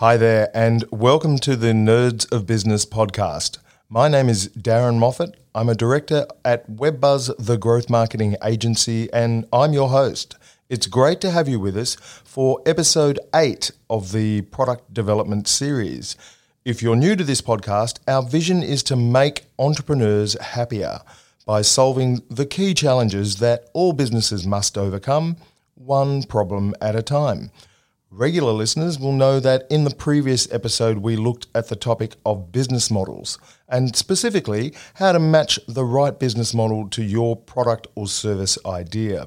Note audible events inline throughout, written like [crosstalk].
Hi there, and welcome to the Nerds of Business podcast. My name is Darren Moffat. I'm a director at WebBuzz, the growth marketing agency, and I'm your host. It's great to have you with us for episode eight of the product development series. If you're new to this podcast, our vision is to make entrepreneurs happier by solving the key challenges that all businesses must overcome, one problem at a time. Regular listeners will know that in the previous episode, we looked at the topic of business models and specifically how to match the right business model to your product or service idea.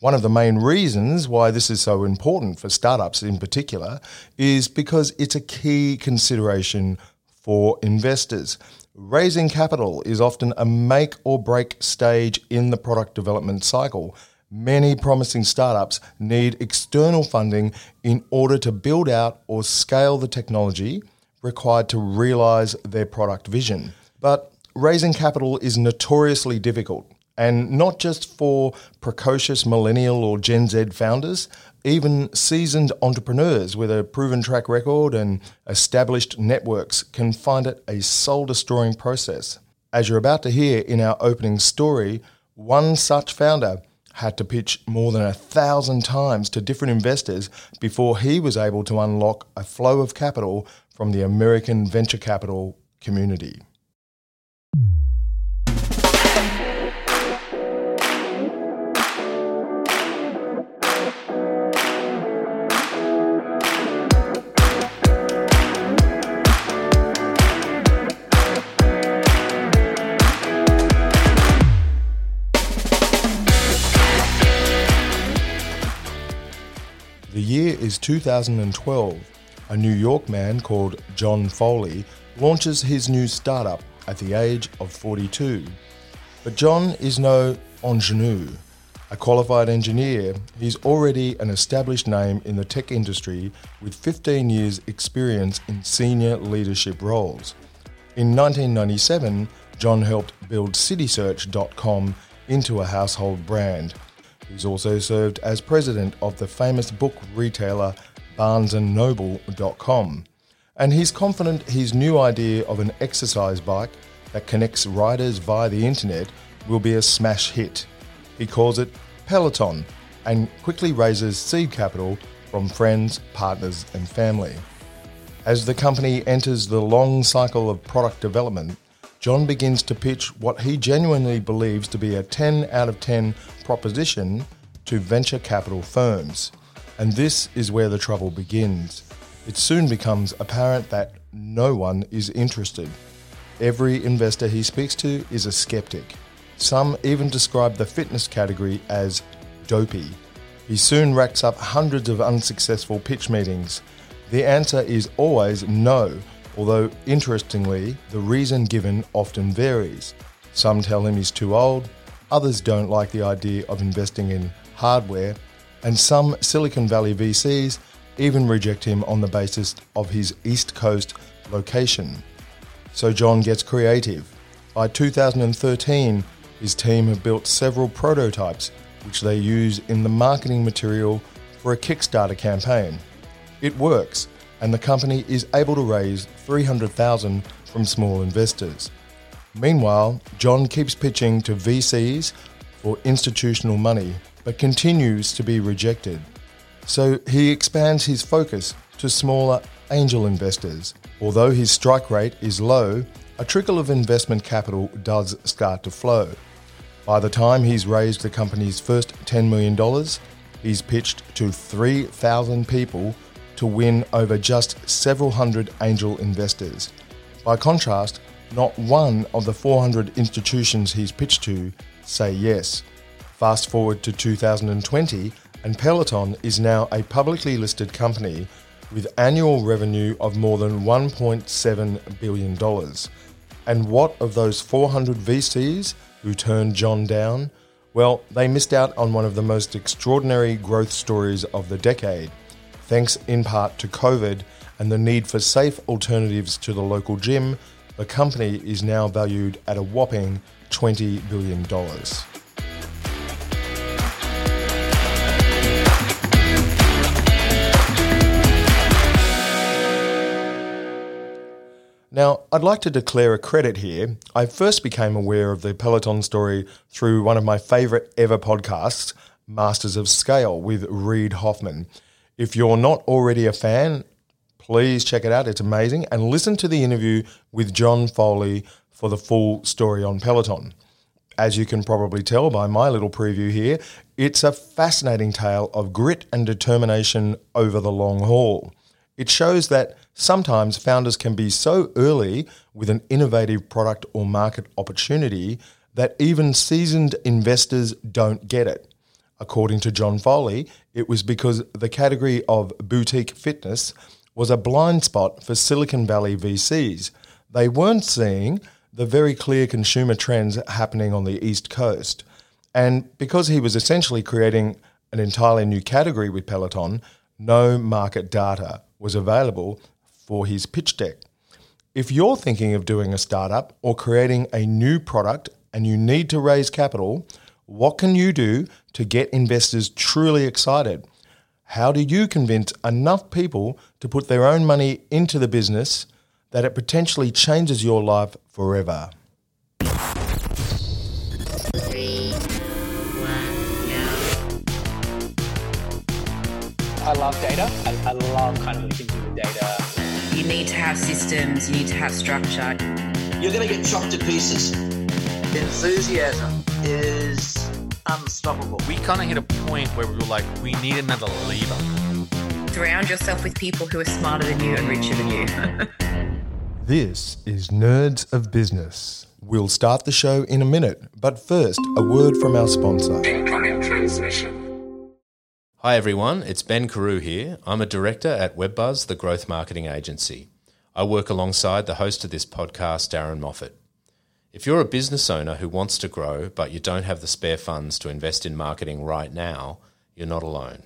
One of the main reasons why this is so important for startups in particular is because it's a key consideration for investors. Raising capital is often a make or break stage in the product development cycle Many promising startups need external funding in order to build out or scale the technology required to realize their product vision. But raising capital is notoriously difficult, and not just for precocious millennial or Gen Z founders, even seasoned entrepreneurs with a proven track record and established networks can find it a soul destroying process. As you're about to hear in our opening story, one such founder had to pitch more than a thousand times to different investors before he was able to unlock a flow of capital from the American venture capital community. 2012. A New York man called John Foley launches his new startup at the age of 42. But John is no ingenue. A qualified engineer, he's already an established name in the tech industry with 15 years' experience in senior leadership roles. In 1997, John helped build CitySearch.com into a household brand He's also served as president of the famous book retailer BarnesandNoble.com. And he's confident his new idea of an exercise bike that connects riders via the internet will be a smash hit. He calls it Peloton and quickly raises seed capital from friends, partners, and family. As the company enters the long cycle of product development, John begins to pitch what he genuinely believes to be a 10 out of 10 proposition to venture capital firms. And this is where the trouble begins. It soon becomes apparent that no one is interested. Every investor he speaks to is a skeptic. Some even describe the fitness category as dopey. He soon racks up hundreds of unsuccessful pitch meetings. The answer is always no, although interestingly, the reason given often varies. Some tell him he's too old, others don't like the idea of investing in hardware, and some Silicon Valley VCs even reject him on the basis of his East Coast location. So John gets creative. By 2013, his team have built several prototypes which they use in the marketing material for a Kickstarter campaign. It works, and the company is able to raise 300,000 from small investors. Meanwhile, John keeps pitching to VCs for institutional money, but continues to be rejected. So he expands his focus to smaller angel investors. Although his strike rate is low, a trickle of investment capital does start to flow. By the time he's raised the company's first $10 million, he's pitched to 3,000 people to win over just several hundred angel investors. By contrast, not one of the 400 institutions he's pitched to say yes. Fast forward to 2020, and Peloton is now a publicly listed company with annual revenue of more than $1.7 billion. And what of those 400 VCs who turned John down? Well, they missed out on one of the most extraordinary growth stories of the decade Thanks in part to COVID and the need for safe alternatives to the local gym, the company is now valued at a whopping $20 billion. Now, I'd like to declare a credit here. I first became aware of the Peloton story through one of my favourite ever podcasts, Masters of Scale, with Reid Hoffman. If you're not already a fan, please check it out. It's amazing. And listen to the interview with John Foley for the full story on Peloton. As you can probably tell by my little preview here, it's a fascinating tale of grit and determination over the long haul. It shows that sometimes founders can be so early with an innovative product or market opportunity that even seasoned investors don't get it. According to John Foley, it was because the category of boutique fitness was a blind spot for Silicon Valley VCs. They weren't seeing the very clear consumer trends happening on the East Coast. And because he was essentially creating an entirely new category with Peloton, no market data was available for his pitch deck. If you're thinking of doing a startup or creating a new product and you need to raise capital, what can you do to get investors truly excited? How do you convince enough people to put their own money into the business that it potentially changes your life forever? I love data. I, I love kind of looking you the data. You need to have systems, you need to have structure. You're going to get chopped to pieces. Enthusiasm is unstoppable. We kind of hit a point where we were like, we need another leader. Surround yourself with people who are smarter than you and richer than you. [laughs] This is Nerds of Business. We'll start the show in a minute, but first, a word from our sponsor. Hi everyone, it's Ben Carew here. I'm a director at WebBuzz, the growth marketing agency. I work alongside the host of this podcast, Darren Moffat. If you're a business owner who wants to grow but you don't have the spare funds to invest in marketing right now, you're not alone.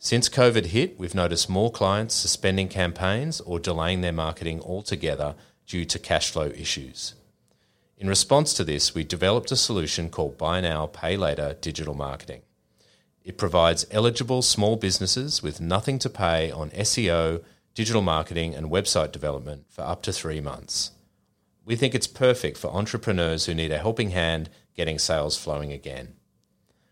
Since COVID hit, we've noticed more clients suspending campaigns or delaying their marketing altogether due to cash flow issues. In response to this, we developed a solution called Buy Now, Pay Later digital marketing. It provides eligible small businesses with nothing to pay on SEO, digital marketing, and website development for up to three months. We think it's perfect for entrepreneurs who need a helping hand getting sales flowing again.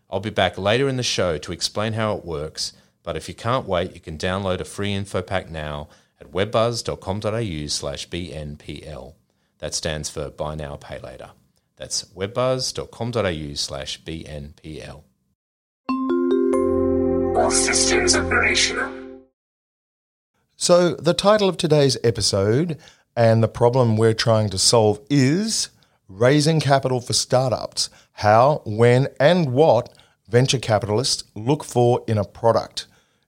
I'll be back later in the show to explain how it works, but if you can't wait, you can download a free info pack now at webbuzz.com.au slash BNPL. That stands for Buy Now, Pay Later. That's webbuzz.com.au slash BNPL. All systems operational. So, the title of today's episode and the problem we're trying to solve is Raising Capital for Startups How, When, and What Venture Capitalists Look For in a Product.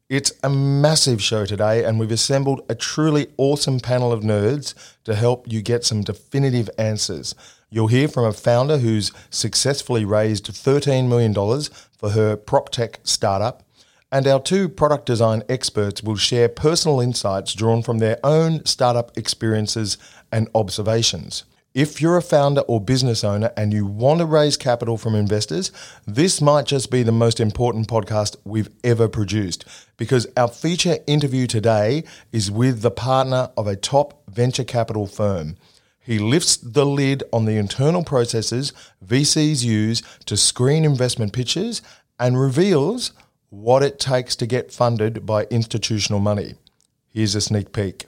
It's a massive show today, and we've assembled a truly awesome panel of nerds to help you get some definitive answers. You'll hear from a founder who's successfully raised $13 million for her prop tech startup. And our two product design experts will share personal insights drawn from their own startup experiences and observations. If you're a founder or business owner and you want to raise capital from investors, this might just be the most important podcast we've ever produced because our feature interview today is with the partner of a top venture capital firm. He lifts the lid on the internal processes VCs use to screen investment pitches and reveals what it takes to get funded by institutional money. Here's a sneak peek.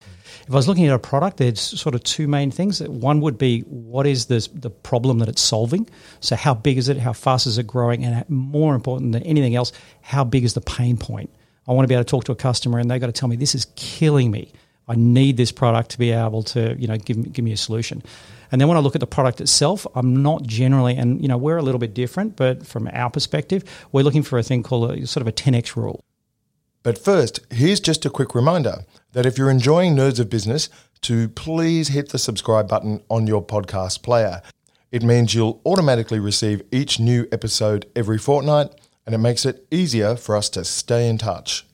If I was looking at a product, there's sort of two main things. One would be what is the, the problem that it's solving? So, how big is it? How fast is it growing? And more important than anything else, how big is the pain point? I want to be able to talk to a customer and they've got to tell me this is killing me. I need this product to be able to, you know, give, give me a solution. And then when I look at the product itself, I'm not generally, and you know, we're a little bit different, but from our perspective, we're looking for a thing called a sort of a 10x rule. But first, here's just a quick reminder that if you're enjoying Nerds of Business, to please hit the subscribe button on your podcast player. It means you'll automatically receive each new episode every fortnight, and it makes it easier for us to stay in touch.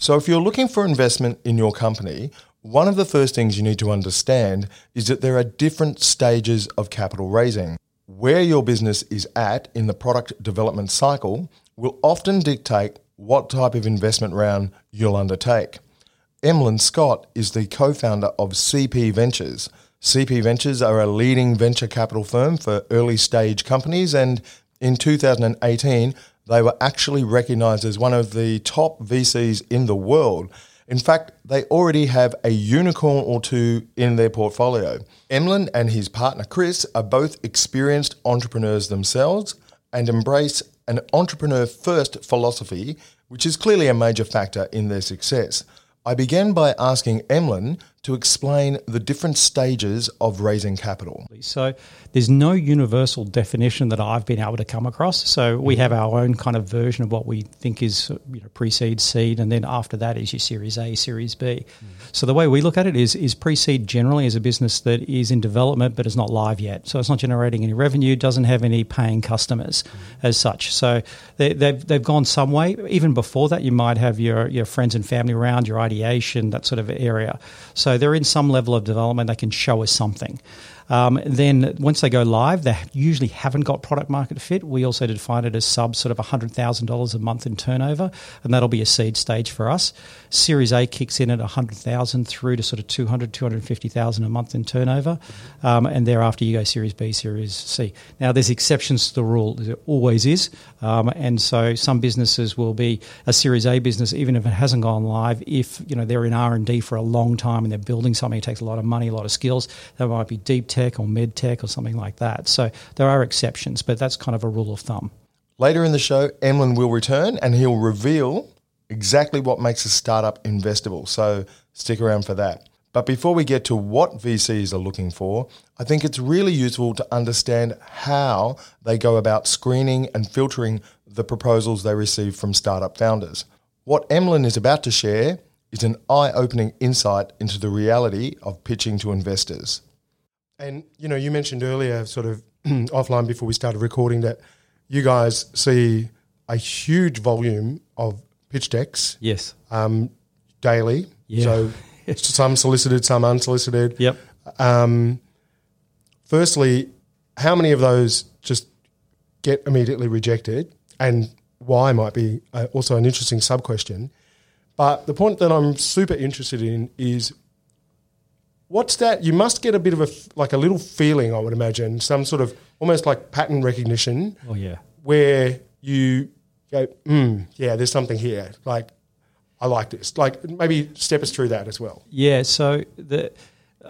So, if you're looking for investment in your company, one of the first things you need to understand is that there are different stages of capital raising. Where your business is at in the product development cycle will often dictate what type of investment round you'll undertake. Emlyn Scott is the co founder of CP Ventures. CP Ventures are a leading venture capital firm for early stage companies, and in 2018, they were actually recognized as one of the top VCs in the world. In fact, they already have a unicorn or two in their portfolio. Emlyn and his partner Chris are both experienced entrepreneurs themselves and embrace an entrepreneur first philosophy, which is clearly a major factor in their success. I began by asking Emlyn to explain the different stages of raising capital. So there's no universal definition that I've been able to come across. So we have our own kind of version of what we think is you know, pre-seed, seed, and then after that is your Series A, Series B. Mm. So the way we look at it is is pre-seed generally is a business that is in development but is not live yet. So it's not generating any revenue, doesn't have any paying customers mm. as such. So they, they've they've gone some way. Even before that, you might have your your friends and family around, your ideation, that sort of area. So they're in some level of development. They can show us something. Um, then once they go live, they usually haven't got product market fit. We also define it as sub sort of $100,000 a month in turnover, and that'll be a seed stage for us. Series A kicks in at 100,000 through to sort of 200, 250,000 a month in turnover, um, and thereafter you go Series B, Series C. Now there's exceptions to the rule, there always is, um, and so some businesses will be a Series A business even if it hasn't gone live. If you know they're in R and D for a long time and they're building something, it takes a lot of money, a lot of skills. That might be deep tech or med tech or something like that. So there are exceptions, but that's kind of a rule of thumb. Later in the show, Emlyn will return and he'll reveal exactly what makes a startup investable. So stick around for that. But before we get to what VCs are looking for, I think it's really useful to understand how they go about screening and filtering the proposals they receive from startup founders. What Emlyn is about to share is an eye opening insight into the reality of pitching to investors. And you know, you mentioned earlier, sort of [clears throat] offline before we started recording, that you guys see a huge volume of pitch decks Yes. um, daily. Yeah. So [laughs] some solicited, some unsolicited. Yep. Um, firstly, how many of those just get immediately rejected, and why might be uh, also an interesting sub question. But the point that I'm super interested in is what's that? You must get a bit of a like a little feeling, I would imagine, some sort of almost like pattern recognition, Oh yeah. where you go, mm, yeah, there's something here. Like, I like this. Like, maybe step us through that as well. Yeah. So the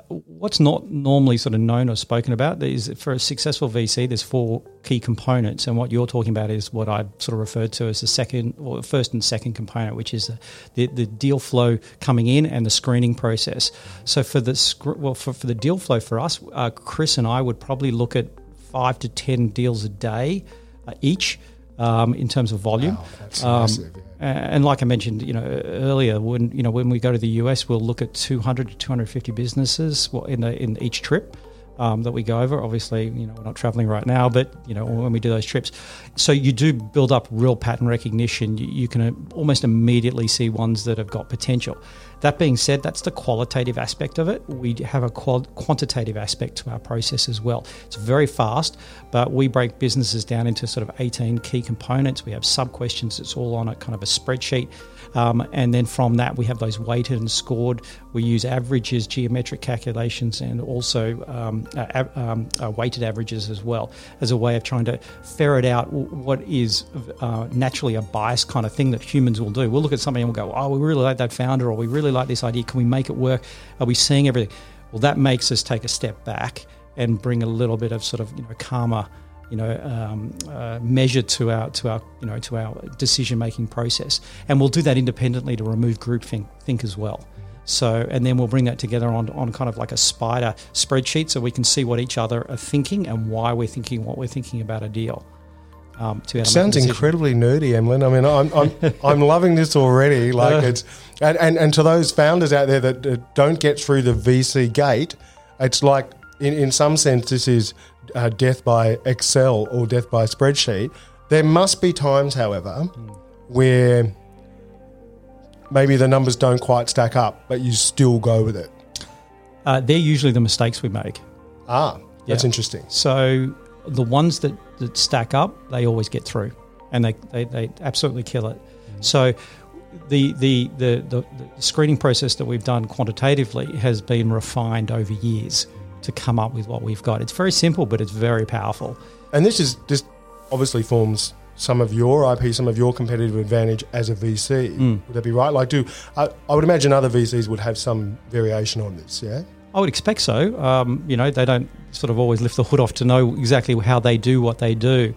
what's not normally sort of known or spoken about is for a successful VC, there's four key components, and what you're talking about is what I sort of referred to as the second or first and second component, which is the, the, the deal flow coming in and the screening process. So for the well for, for the deal flow for us, uh, Chris and I would probably look at five to ten deals a day uh, each. Um, in terms of volume, Wow, that's Um, massive, yeah. and like I mentioned, you know earlier, when you know when we go to the US, we'll look at 200 to 250 businesses in the, in each trip um, that we go over. Obviously, you know we're not traveling right now, but you know when we do those trips, so you do build up real pattern recognition. You, you can uh, almost immediately see ones that have got potential. That being said, that's the qualitative aspect of it. We have a quantitative aspect to our process as well. It's very fast, but we break businesses down into sort of 18 key components. We have sub questions. It's all on a kind of a spreadsheet. Um, and then from that, we have those weighted and scored. We use averages, geometric calculations, and also um, uh, um, uh, weighted averages as well as a way of trying to ferret out what is uh, naturally a bias kind of thing that humans will do. We'll look at something and we'll go, oh, we really like that founder, or we really like this idea. Can we make it work? Are we seeing everything? Well, that makes us take a step back and bring a little bit of sort of you know calmer you know, um, uh, measure to our to our you know to our decision making process, and we'll do that independently to remove groupthink think as well. So, and then we'll bring that together on on kind of like a spider spreadsheet, so we can see what each other are thinking and why we're thinking what we're thinking about a deal. Um, to be able to make a Sounds incredibly nerdy, Emlyn. I mean, I'm, I'm, [laughs] I'm loving this already. Like it's, and, and, and to those founders out there that uh, don't get through the VC gate, it's like, in, in some sense, this is uh, death by Excel or death by spreadsheet. There must be times, however, where maybe the numbers don't quite stack up, but you still go with it. Uh, they're usually the mistakes we make. Ah, that's Yeah. interesting. So the ones that, that stack up, they always get through and they, they, they absolutely kill it. So the, the, the, the, the screening process that we've done quantitatively has been refined over years to come up with what we've got. It's very simple, but it's very powerful. And this is this obviously forms some of your IP, some of your competitive advantage as a VC. Mm. Would that be right? Like, do I, I would imagine other VCs would have some variation on this? Yeah. I would expect so. Um, you know, they don't sort of always lift the hood off to know exactly how they do what they do.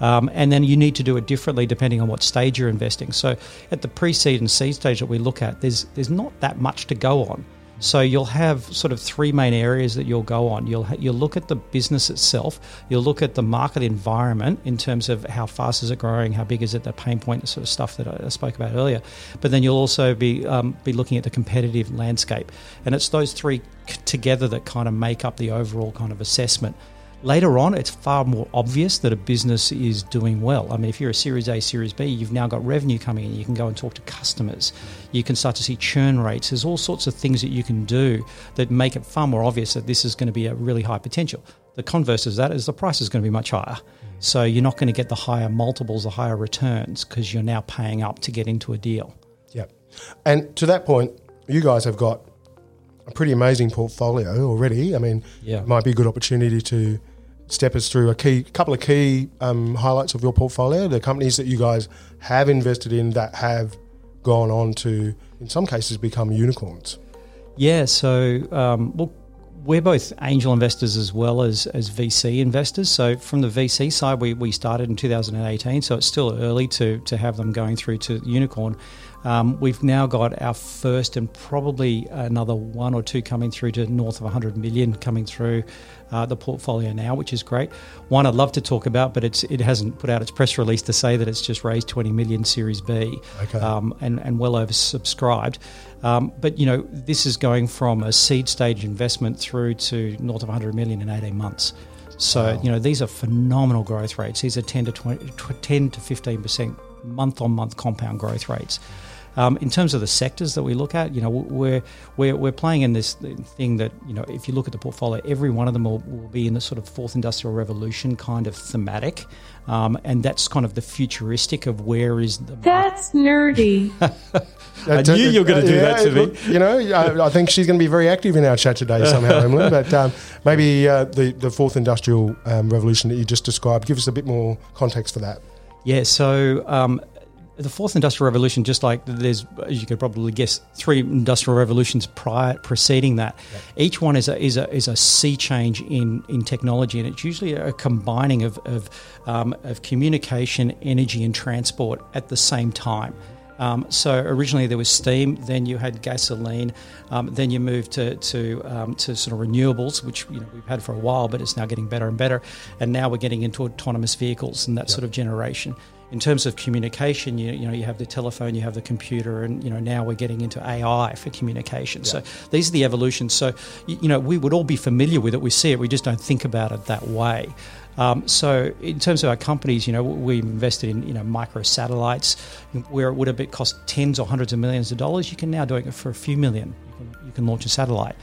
Um, and then you need to do it differently depending on what stage you're investing. So at the pre-seed and seed stage that we look at, there's there's not that much to go on. So you'll have sort of three main areas that you'll go on. You'll you'll look at the business itself. You'll look at the market environment in terms of how fast is it growing, how big is it, the pain point, the sort of stuff that I spoke about earlier. But then you'll also be um, be looking at the competitive landscape, and it's those three together that kind of make up the overall kind of assessment. Later on, it's far more obvious that a business is doing well. I mean, if you're a Series A, Series B, you've now got revenue coming in. You can go and talk to customers. You can start to see churn rates. There's all sorts of things that you can do that make it far more obvious that this is going to be a really high potential. The converse of that is the price is going to be much higher. Mm. So you're not going to get the higher multiples, the higher returns, because you're now paying up to get into a deal. Yeah. And to that point, you guys have got a pretty amazing portfolio already. I mean, Yeah. it might be a good opportunity to step us through a key couple of key um, highlights of your portfolio, the companies that you guys have invested in that have gone on to, in some cases, become unicorns. Yeah, so um, well, we're both angel investors as well as, as VC investors. So from the VC side, we, we started in 2018, so it's still early to, to have them going through to unicorn. Um, we've now got our first and probably another one or two coming through to north of 100 million coming through uh, the portfolio now, which is great. One I'd love to talk about, but it's it hasn't put out its press release to say that it's just raised 20 million Series B Okay. um, and, and well oversubscribed. Um, but you know, this is going from a seed stage investment through to north of 100 million in 18 months. So you know, these are phenomenal growth rates. These are 10 to 20, 10 to 15 percent month on month compound growth rates. Um, in terms of the sectors that we look at, you know, we're, we're, we're playing in this thing that, you know, if you look at the portfolio, every one of them will, will be in the sort of fourth industrial revolution kind of thematic. Um, and that's kind of the futuristic of where is the That's nerdy. [laughs] I knew you were going to do that to me. look, You know, I, I think she's going to be very active in our chat today somehow, [laughs] Emily. But um, maybe uh, the, the fourth industrial um, revolution that you just described, give us a bit more context for that. Yeah, so um, the fourth industrial revolution, just like there's, as you could probably guess, three industrial revolutions prior preceding that. Each one is a is a is a sea change in in technology, and it's usually a combining of of, um, of communication, energy, and transport at the same time. Um, so originally there was steam, then you had gasoline, um, then you moved to to, um, to sort of renewables, which you know we've had for a while, but it's now getting better and better. And now we're getting into autonomous vehicles and that sort of generation. In terms of communication, you, you know you have the telephone, you have the computer, and you know now we're getting into AI for communication. So these are the evolutions. So you, you know we would all be familiar with it. We see it, we just don't think about it that way. Um, so in terms of our companies, you know, we invested in you know micro satellites where it would have cost tens or hundreds of millions of dollars. You can now do it for a few million. You can, launch a satellite,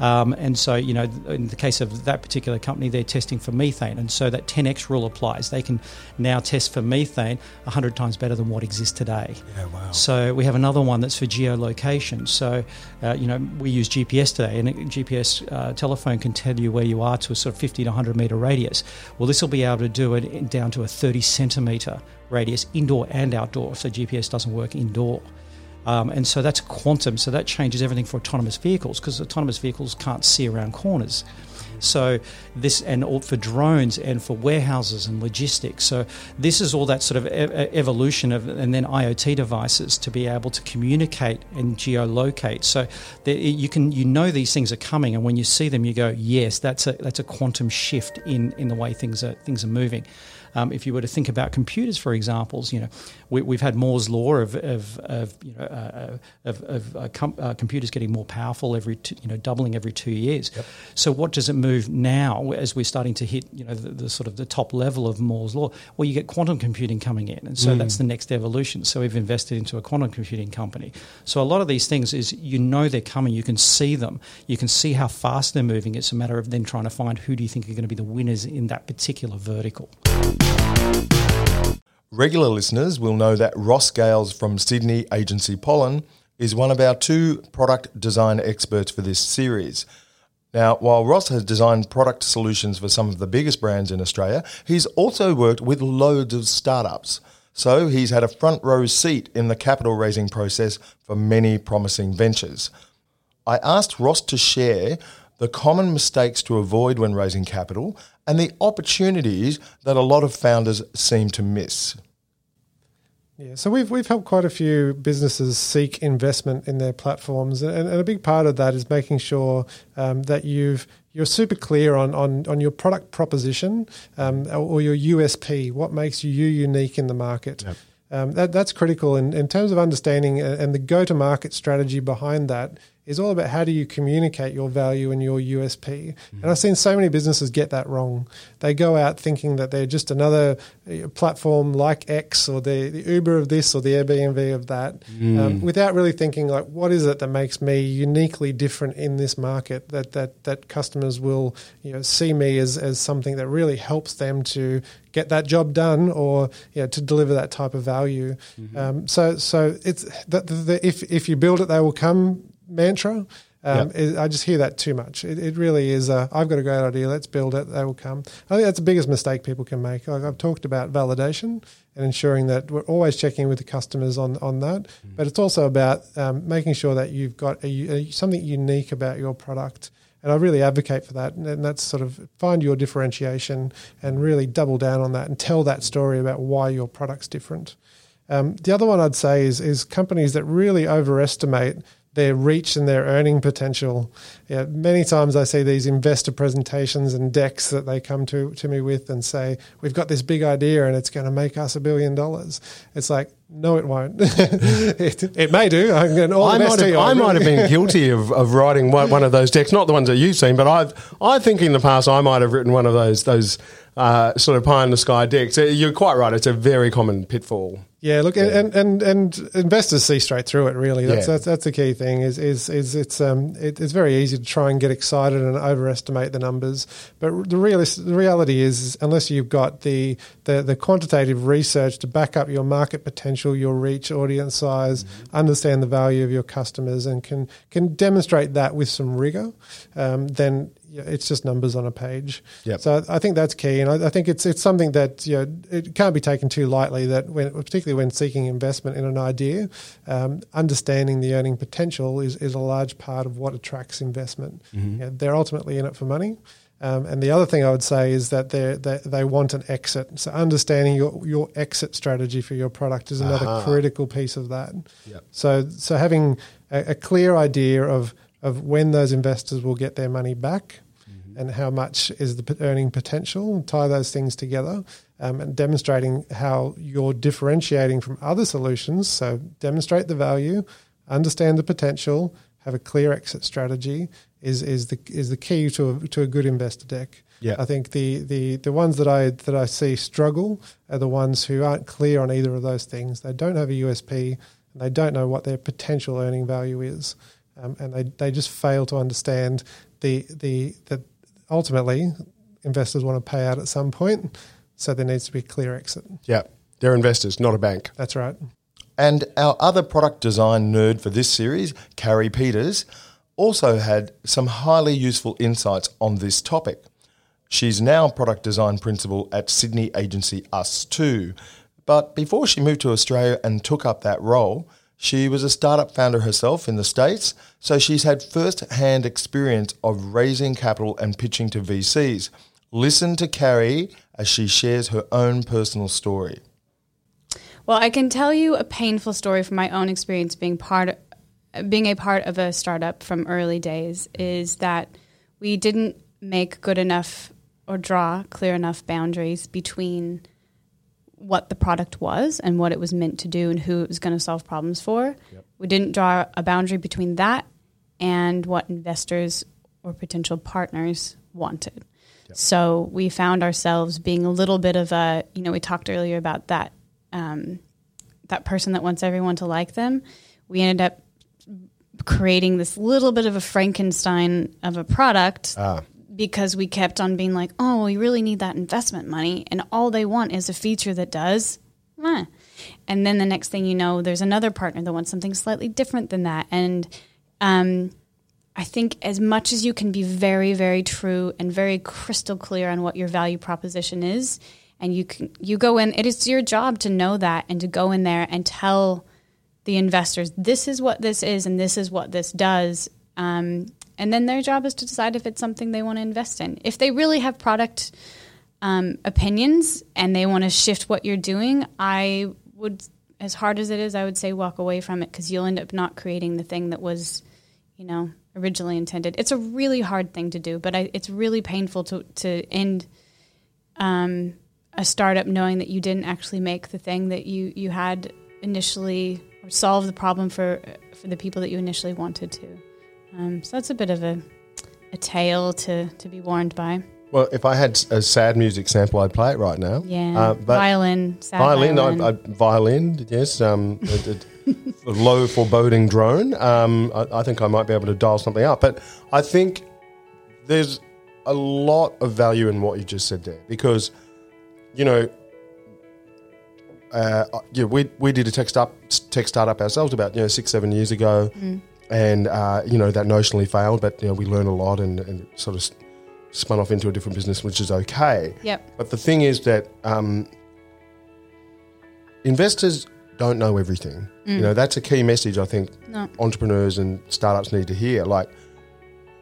um, and so you know in the case of that particular company, they're testing for methane, and so that 10x rule applies. They can now test for methane 100 times better than what exists today. Yeah, wow. So we have another one that's for geolocation. So, uh, you know, we use GPS today, and a GPS uh, telephone can tell you where you are to a sort of 50 to 100 meter radius. Well, this will be able to do it down to a 30 centimeter radius, indoor and outdoor. So GPS doesn't work indoor. Um, and so that's quantum. So that changes everything for autonomous vehicles because autonomous vehicles can't see around corners. So this and all for drones and for warehouses and logistics. So this is all that sort of e- evolution of and then IoT devices to be able to communicate and geolocate. So you can you know these things are coming, and when you see them, you go, yes, that's a that's a quantum shift in in the way things are things are moving. Um, if you were to think about computers, for examples, you know, we, we've had Moore's law of, of, of you know, uh, of, of uh, com- uh, computers getting more powerful every, two, you know, doubling every two years. So what does it move now as we're starting to hit, you know, the, the sort of the top level of Moore's law? Well, you get quantum computing coming in, and so Mm. that's the next evolution. So we've invested into a quantum computing company. So a lot of these things is you know they're coming, you can see them, you can see how fast they're moving. It's a matter of then trying to find who do you think are going to be the winners in that particular vertical. Regular listeners will know that Ross Gales from Sydney agency Pollen is one of our two product design experts for this series. Now, while Ross has designed product solutions for some of the biggest brands in Australia, he's also worked with loads of startups. So he's had a front row seat in the capital raising process for many promising ventures. I asked Ross to share the common mistakes to avoid when raising capital and the opportunities that a lot of founders seem to miss. Yeah, so we've we've helped quite a few businesses seek investment in their platforms, and, and a big part of that is making sure um, that you've you're super clear on on, on your product proposition um, or your USP, what makes you unique in the market. Yep. Um, that, that's critical in, in terms of understanding uh, and the go to market strategy behind that is all about how do you communicate your value and your USP. Mm-hmm. And I've seen so many businesses get that wrong. They go out thinking that they're just another uh, platform like X or the, the Uber of this or the Airbnb of that, mm. um, without really thinking like, what is it that makes me uniquely different in this market that that that customers will you know see me as as something that really helps them to get that job done or you know, to deliver that type of value. Mm-hmm. Um, so so it's the, the, if if you build it, they will come mantra. Um, yep. I just hear that too much. It, it really is. A, I've got a great idea. Let's build it. They will come. I think that's the biggest mistake people can make. Like I've talked about validation and ensuring that we're always checking with the customers on on that. Mm. But it's also about um, making sure that you've got a, a, something unique about your product. And I really advocate for that. And that's sort of find your differentiation and really double down on that and tell that story about why your product's different. Um, the other one I'd say is is companies that really overestimate their reach and their earning potential. Yeah, many times I see these investor presentations and decks that they come to, to me with and say, We've got this big idea and it's going to make us a billion dollars. It's like, no, it won't. [laughs] it, it, may do. I, might, have, I might have been [laughs] guilty of, of writing one, one of those decks, not the ones that you've seen, but I've I think in the past I might have written one of those those uh, sort of pie in the sky decks. You're quite right; it's a very common pitfall. Yeah, look, yeah. And, and and investors see straight through it. Really, that's yeah. that's, that's the key thing. Is is is it's um it, it's very easy to try and get excited and overestimate the numbers, but the realist the reality is, unless you've got the, the the quantitative research to back up your market potential, your reach, audience size, mm-hmm. understand the value of your customers, and can can demonstrate that with some rigor, um, then it's just numbers on a page. Yep. So I think that's key, and I, I, think it's it's something that you know it can't be taken too lightly. That when, particularly when seeking investment in an idea, um, understanding the earning potential is is a large part of what attracts investment. Mm-hmm. You know, they're ultimately in it for money. Um, and the other thing I would say is that they they want an exit. So understanding your your exit strategy for your product is another uh-huh. critical piece of that. Yep. So so having a, a clear idea of of when those investors will get their money back and how much is the earning potential, tie those things together, um, and demonstrating how you're differentiating from other solutions. So, demonstrate the value, understand the potential, have a clear exit strategy is is the is the key to a, to a good investor deck. Yeah. I think the, the, the ones that I that I see struggle are the ones who aren't clear on either of those things. They don't have a USP and they don't know what their potential earning value is. Um, and they, they just fail to understand the the the ultimately, investors want to pay out at some point, so there needs to be a clear exit. Yeah, they're investors, not a bank. That's right. And our other product design nerd for this series, Carrie Peters, also had some highly useful insights on this topic. She's now product design principal at Sydney agency Us2. But before she moved to Australia and took up that role, she was a startup founder herself in the States, so she's had first hand experience of raising capital and pitching to VCs. Listen to Carrie as she shares her own personal story. Well, I can tell you a painful story from my own experience being part being a part of a startup from early days is that we didn't make good enough or draw clear enough boundaries between what the product was and what it was meant to do and who it was going to solve problems for. Yep. We didn't draw a boundary between that and what investors or potential partners wanted. Yep. So we found ourselves being a little bit of a, you know, we talked earlier about that um, that person that wants everyone to like them. We ended up creating this little bit of a Frankenstein of a product ah because we kept on being like, oh, we really need that investment money. And all they want is a feature that does Meh. And then the next thing you know, there's another partner that wants something slightly different than that. And um, I think as much as you can be very, very true and very crystal clear on what your value proposition is, and you can you go in, it is your job to know that and to go in there and tell the investors this is what this is and this is what this does. Um, and then their job is to decide if it's something they want to invest in. If they really have product um, opinions and they want to shift what you're doing, I would, as hard as it is, I would say walk away from it because you'll end up not creating the thing that was, you know, originally intended. It's a really hard thing to do, but I, it's really painful to to end um, a startup knowing that you didn't actually make the thing that you you had initially or solve the problem for for the people that you initially wanted to. Um, so that's a bit of a a tale to to be warned by. Well, if I had a sad music sample, I'd play it right now. Yeah, Uh, but violin, sad violin, violin. I, I, violin, yes. Um, a, a low foreboding drone. Um, I, I think I might be able to dial something up. But I think there's a lot of value in what you just said there because, you know, uh, yeah, we we did a tech start tech startup ourselves about you know six seven years ago, Mm. And uh, you know that notionally failed, but you know we learned a lot and, and sort of spun off into a different business, which is okay. Yep. But the thing is that um, investors don't know everything. You Mm. know that's a key message I think No. entrepreneurs and startups need to hear. Like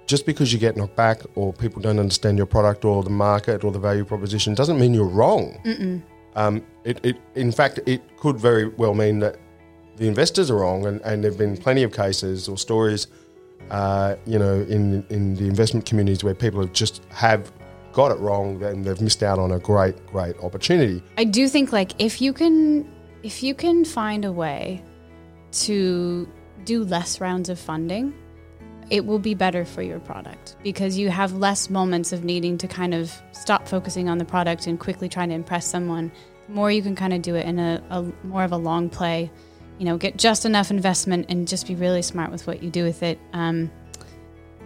just because you get knocked back or people don't understand your product or the market or the value proposition doesn't mean you're wrong. Um, it, it, in fact, it could very well mean that the investors are wrong, and, and there have been plenty of cases or stories, uh, you know, in in the investment communities where people have just have got it wrong and they've missed out on a great, great opportunity. I do think like if you can if you can find a way to do less rounds of funding, it will be better for your product because you have less moments of needing to kind of stop focusing on the product and quickly trying to impress someone. The more you can kind of do it in a, a more of a long play, you know, get just enough investment and just be really smart with what you do with it. Um,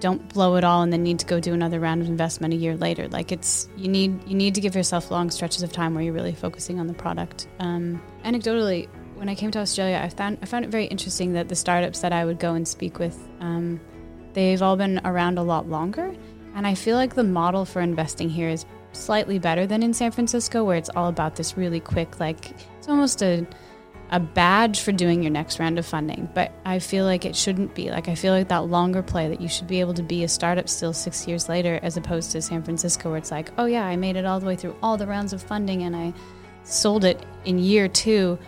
don't blow it all and then need to go do another round of investment a year later. Like it's you need you need to give yourself long stretches of time where you're really focusing on the product. Um, anecdotally, when I came to Australia, I found I found it very interesting that the startups that I would go and speak with, um, they've all been around a lot longer, and I feel like the model for investing here is slightly better than in San Francisco, where it's all about this really quick, like it's almost a a badge for doing your next round of funding. But I feel like it shouldn't be. Like I feel like that longer play that you should be able to be a startup still six years later, as opposed to San Francisco, where it's like, oh yeah, I made it all the way through all the rounds of funding and I sold it in year two.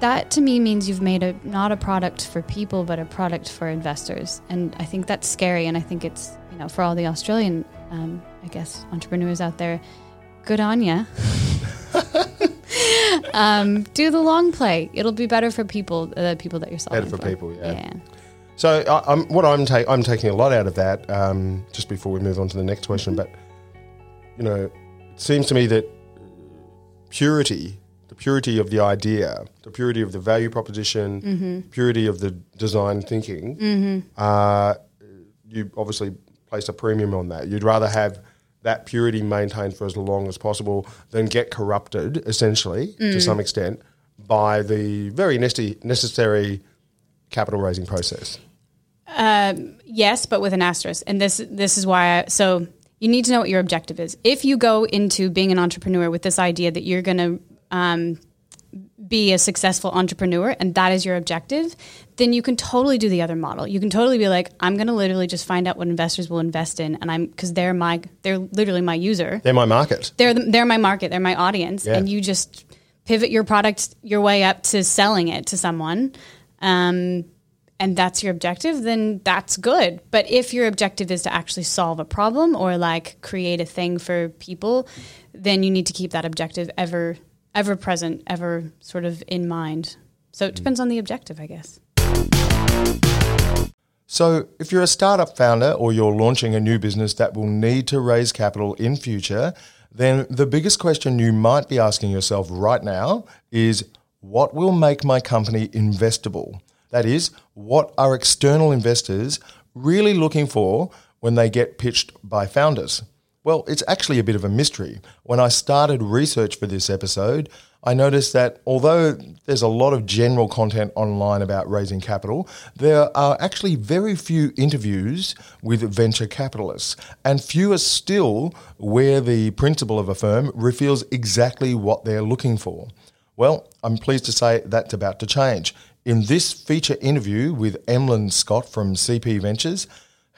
That to me means you've made a not a product for people, but a product for investors, and I think that's scary. And I think it's you know for all the Australian, um, I guess, entrepreneurs out there, good on ya. [laughs] um, do the long play. It'll be better for people, the people that you're solving Better for people, yeah. Yeah. So I, I'm, what I'm taking, I'm taking a lot out of that. Um, just before we move on to the next question, but you know, it seems to me that purity, the purity of the idea, the purity of the value proposition, Mhm. purity of the design thinking, Mhm. uh, you obviously place a premium on that. You'd rather have that purity maintained for as long as possible than get corrupted, essentially, to Mm. some extent, by the very necessary capital raising process. Um, yes, but with an asterisk. And this this is why. I, so you need to know what your objective is. If you go into being an entrepreneur with this idea that you're going to um, be a successful entrepreneur and that is your objective, then you can totally do the other model. You can totally be like, I'm going to literally just find out what investors will invest in, and I'm because they're my they're literally my user. They're my market. They're the, they're my market. They're my audience, Yeah. and you just pivot your product your way up to selling it to someone, um, and that's your objective. Then that's good. But if your objective is to actually solve a problem or like create a thing for people, then you need to keep that objective ever ever present, ever sort of in mind. So it mm. depends on the objective, I guess. So, if you're a startup founder or you're launching a new business that will need to raise capital in future, then the biggest question you might be asking yourself right now is what will make my company investable? That is, what are external investors really looking for when they get pitched by founders? Well, it's actually a bit of a mystery. When I started research for this episode, I noticed that although there's a lot of general content online about raising capital, there are actually very few interviews with venture capitalists, and fewer still where the principal of a firm reveals exactly what they're looking for. Well, I'm pleased to say that's about to change. In this feature interview with Emlyn Scott from CP Ventures,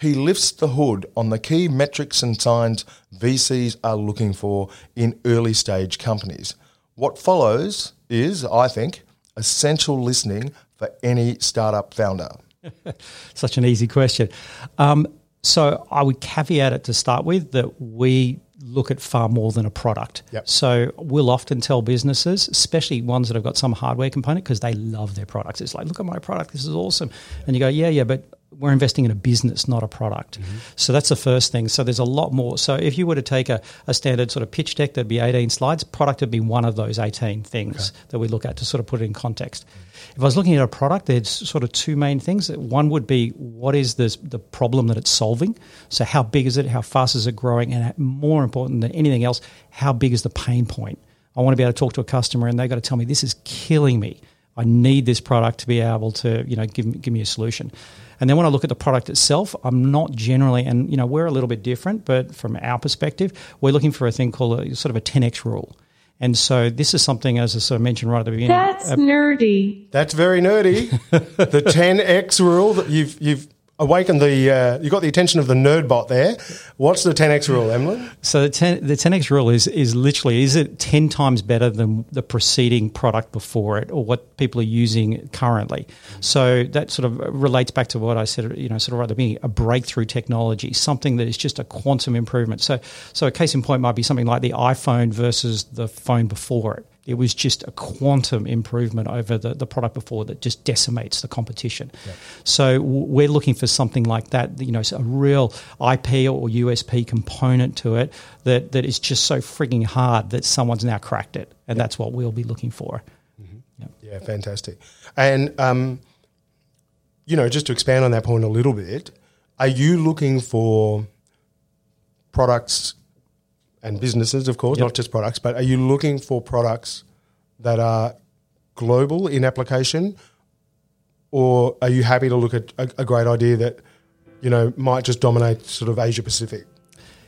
he lifts the hood on the key metrics and signs VCs are looking for in early stage companies. What follows is, I think, essential listening for any startup founder. [laughs] Such an easy question. Um, so I would caveat it to start with that we look at far more than a product. Yep. So we'll often tell businesses, especially ones that have got some hardware component, because they love their products. It's like, look at my product, this is awesome. And you go, yeah, yeah, but we're investing in a business, not a product. Mm-hmm. So that's the first thing. So there's a lot more. So if you were to take a, a standard sort of pitch deck, there'd be 18 slides. Product would be one of those 18 things that we look at to sort of put it in context. If I was looking at a product, there's sort of two main things. One would be what is this, the problem that it's solving? So how big is it? How fast is it growing? And more important than anything else, how big is the pain point? I want to be able to talk to a customer and they've got to tell me this is killing me. I need this product to be able to, you know, give, me- give me a solution. And then when I look at the product itself, I'm not generally, and you know, we're a little bit different, but from our perspective, we're looking for a thing called a sort of a 10x rule. And so this is something, as I sort of mentioned right at the beginning. That's uh, nerdy. That's very nerdy. [laughs] the 10x rule that you've you've awakened the uh, you got the attention of the nerd bot there. What's the 10x rule, Emlyn? So the 10, the 10x rule is is literally is it 10 times better than the preceding product before it or what people are using currently. So that sort of relates back to what I said, you know, sort of the beginning, a breakthrough technology, something that is just a quantum improvement. So so a case in point might be something like the iPhone versus the phone before it. It was just a quantum improvement over the, the product before that just decimates the competition. So w- we're looking for something like that, you know, a real IP or USP component to it that, that is just so frigging hard that someone's now cracked it. And that's what we'll be looking for. Yeah, fantastic. And um, you know, just to expand on that point a little bit, are you looking for products and businesses, of course, Yep. not just products, but are you looking for products that are global in application, or are you happy to look at a, a great idea that you know might just dominate sort of Asia Pacific?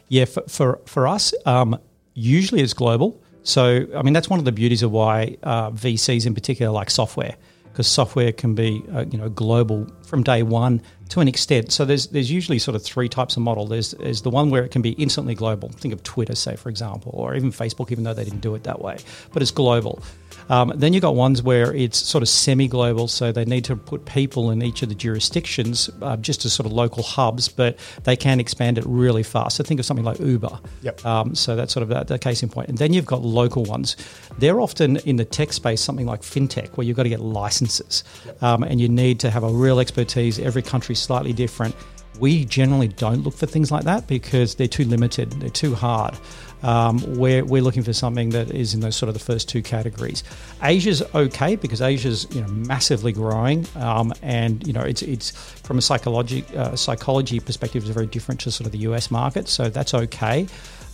Yeah, for for, for us, um, usually it's global. So I mean that's one of the beauties of why uh, VCs in particular like software, because software can be uh, you know global from day one to an extent. So there's there's usually sort of three types of model. There's there's the one where it can be instantly global. Think of Twitter, say for example, or even Facebook, even though they didn't do it that way, but it's global. Um, then you've got ones where it's sort of semi-global, so they need to put people in each of the jurisdictions uh, just as sort of local hubs, but they can expand it really fast. So think of something like Uber. Yep. Um, so that's sort of that, the case in point. And then you've got local ones. They're often in the tech space, something like fintech, where you've got to get licenses, um, and you need to have a real expertise. Every country's slightly different. We generally don't look for things like that because they're too limited, they're too hard. Um, we're, we're looking for something that is in those sort of the first two categories. Asia's okay because Asia's you know massively growing, um, and you know it's it's from a psychology uh, psychology perspective is very different to sort of the US market, so that's okay.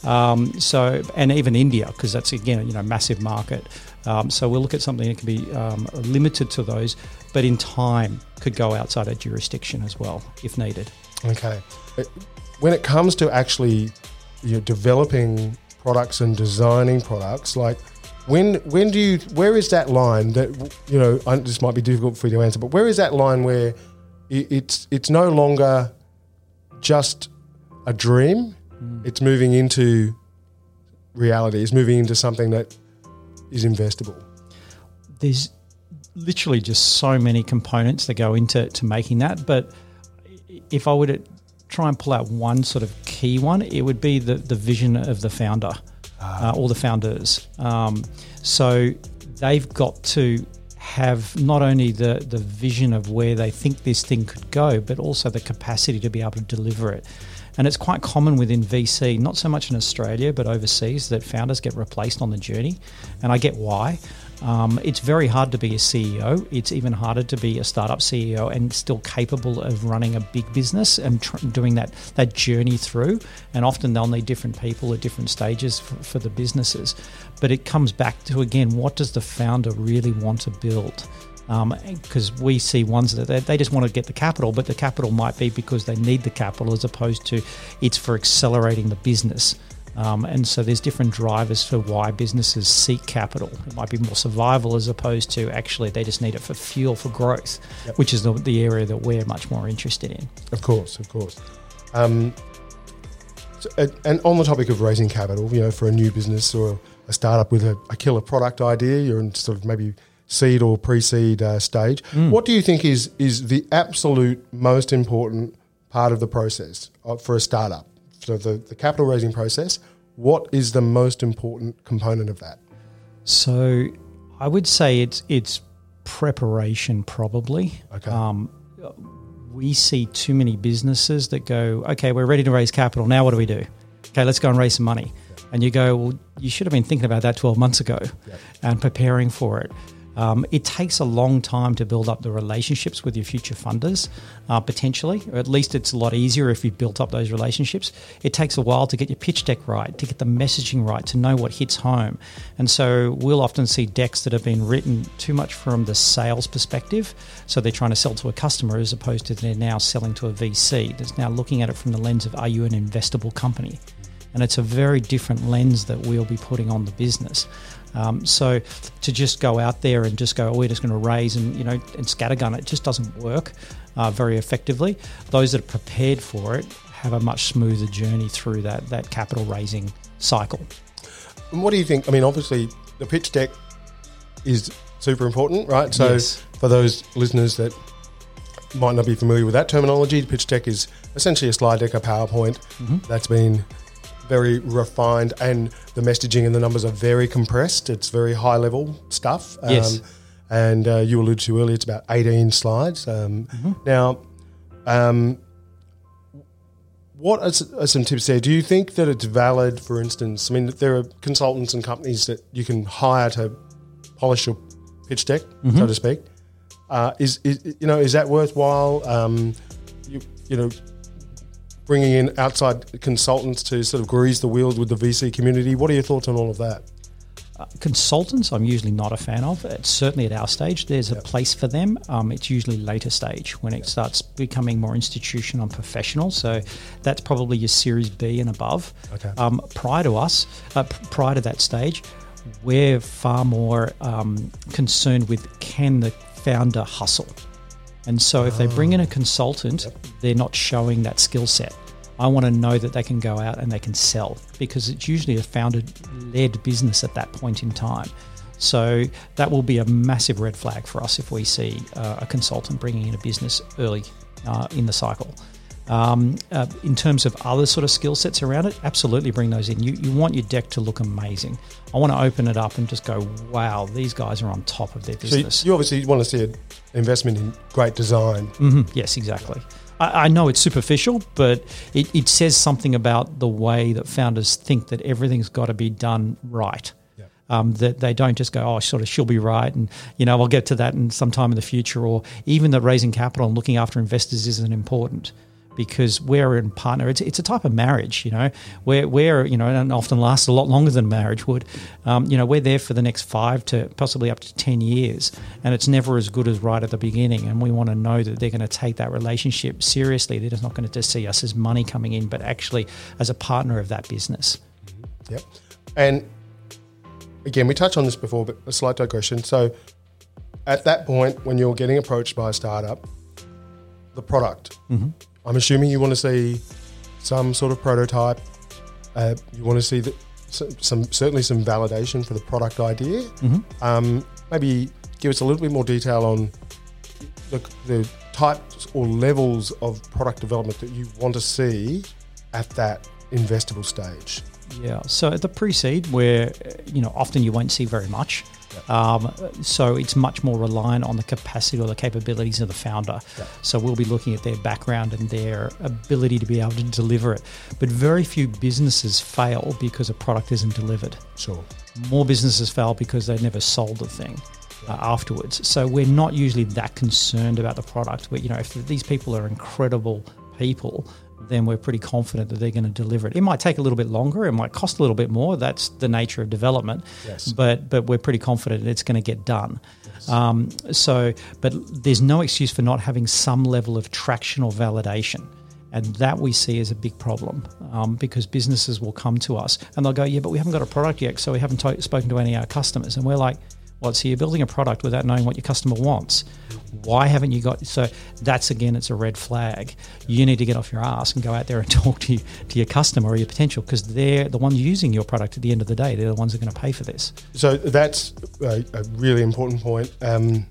Um, so and even India because that's again you know massive market. Um, so we'll look at something that can be um, limited to those, but in time could go outside our jurisdiction as well if needed. Okay. Uh, When it comes to actually you know, developing products and designing products, like when when do you where is that line that you know I, this might be difficult for you to answer, but where is that line where it, it's it's no longer just a dream, mm. it's moving into reality, it's moving into something that is investable. there's literally just so many components that go into to making that. But if I were to try and pull out one sort of key one, it would be the, the vision of the founder uh, or the founders. Um, so they've got to have not only the, the vision of where they think this thing could go, but also the capacity to be able to deliver it. And it's quite common within VC, not so much in Australia, but overseas, that founders get replaced on the journey. And I get why. Um, it's very hard to be a CEO. It's even harder to be a startup CEO and still capable of running a big business and tr- doing that that journey through. And often they'll need different people at different stages for, for the businesses. But it comes back to again, what does the founder really want to build? because um, we see ones that they, they, just want to get the capital, but the capital might be because they need the capital as opposed to it's for accelerating the business. Um, and so there's different drivers for why businesses seek capital. It might be more survival as opposed to actually they just need it for fuel for growth, yep. which is the, the, area that we're much more interested in. Of course, of course. Um, so, and on the topic of raising capital, you know, for a new business or a startup with a, a killer product idea, you're in sort of maybe seed or pre-seed uh, stage. Mm. What do you think is is the absolute most important part of the process uh, for a startup? So the, the capital raising process. What is the most important component of that? So I would say it's it's preparation probably. Okay. Um, we see too many businesses that go, okay, we're ready to raise capital. Now what do we do? Okay, let's go and raise some money. And you go, well, you should have been thinking about that 12 months ago yep. and preparing for it. Um, it takes a long time to build up the relationships with your future funders, uh, potentially, or at least it's a lot easier if you've built up those relationships. It takes a while to get your pitch deck right, to get the messaging right, to know what hits home. And so we'll often see decks that have been written too much from the sales perspective. So they're trying to sell to a customer as opposed to they're now selling to a VC that's now looking at it from the lens of are you an investable company? And it's a very different lens that we'll be putting on the business. Um, so to just go out there and just go, oh, we're just going to raise and you know and scattergun, it just doesn't work uh, very effectively. Those that are prepared for it have a much smoother journey through that that capital raising cycle. And what do you think? I mean, obviously the pitch deck is super important, right? So yes. for those listeners that might not be familiar with that terminology, the pitch deck is essentially a slide deck, a PowerPoint mm-hmm. that's been very refined, and the messaging and the numbers are very compressed. It's very high level stuff. Yes. Um, and uh, you alluded to earlier, it's about 18 slides. Um, mm-hmm. Now, um, what are, are, some tips there? Do you think that it's valid, for instance? I mean, there are consultants and companies that you can hire to polish your pitch deck, mm-hmm. so to speak. Uh, is, is, you know is that worthwhile? Um, you, you know, bringing in outside consultants to sort of grease the wheels with the VC community. What are your thoughts on all of that? Uh, consultants, I'm usually not a fan of. It's certainly at our stage. There's yep. a place for them. Um, it's usually later stage when it starts becoming more institutional and professional. So that's probably your Series B and above. Okay. Um, prior to us, uh, prior to that stage, we're far more um, concerned with can the founder hustle. And so if they bring in a consultant, yep. they're not showing that skill set. I want to know that they can go out and they can sell because it's usually a founder led business at that point in time. So that will be a massive red flag for us if we see uh, a consultant bringing in a business early uh, in the cycle. Um, uh, in terms of other sort of skill sets around it, absolutely bring those in. You, you want your deck to look amazing. I want to open it up and just go, wow, these guys are on top of their business. So you obviously want to see an investment in great design. Mm-hmm. Yes, exactly. I, I, know it's superficial, but it, it says something about the way that founders think that everything's got to be done right. Um, that they don't just go, oh, sort of, she'll be right, and you know, I'll get to that in some time in the future, or even that raising capital and looking after investors isn't important because we're in partner. It's, it's a type of marriage, you know, where we're, you know, and often lasts a lot longer than marriage would. Um, you know, we're there for the next five to possibly up to 10 years, and it's never as good as right at the beginning. And we want to know that they're going to take that relationship seriously. They're just not going to just see us as money coming in, but actually as a partner of that business. Yep. And again, we touched on this before, but a slight digression. So at that point, when you're getting approached by a startup, the product. Mm-hmm. I'm assuming you want to see some sort of prototype. Uh, you want to see the, some certainly some validation for the product idea. Mm-hmm. Um, maybe give us a little bit more detail on the, the types or levels of product development that you want to see at that investable stage. Yeah. So at the pre-seed, where uh, you know often you won't see very much. Um, so it's much more reliant on the capacity or the capabilities of the founder. So we'll be looking at their background and their ability to be able to deliver it. But very few businesses fail because a product isn't delivered. Sure. More businesses fail because they never sold the thing. Uh, afterwards, so we're not usually that concerned about the product. But you know, if these people are incredible people, then we're pretty confident that they're going to deliver it. It might take a little bit longer, it might cost a little bit more. That's the nature of development. Yes. But but we're pretty confident it's going to get done. Um, so, but there's no excuse for not having some level of traction or validation. And that we see as a big problem um, because businesses will come to us and they'll go, Yeah, but we haven't got a product yet, so we haven't to- spoken to any of our customers. And we're like, What? So you're building a product without knowing what your customer wants. Why haven't you got? So that's again, it's a red flag. You need to get off your ass and go out there and [laughs] talk to you, to your customer or your potential because they're the ones using your product at the end of the day. They're the ones that are going to pay for this. So that's a, a really important point. Um,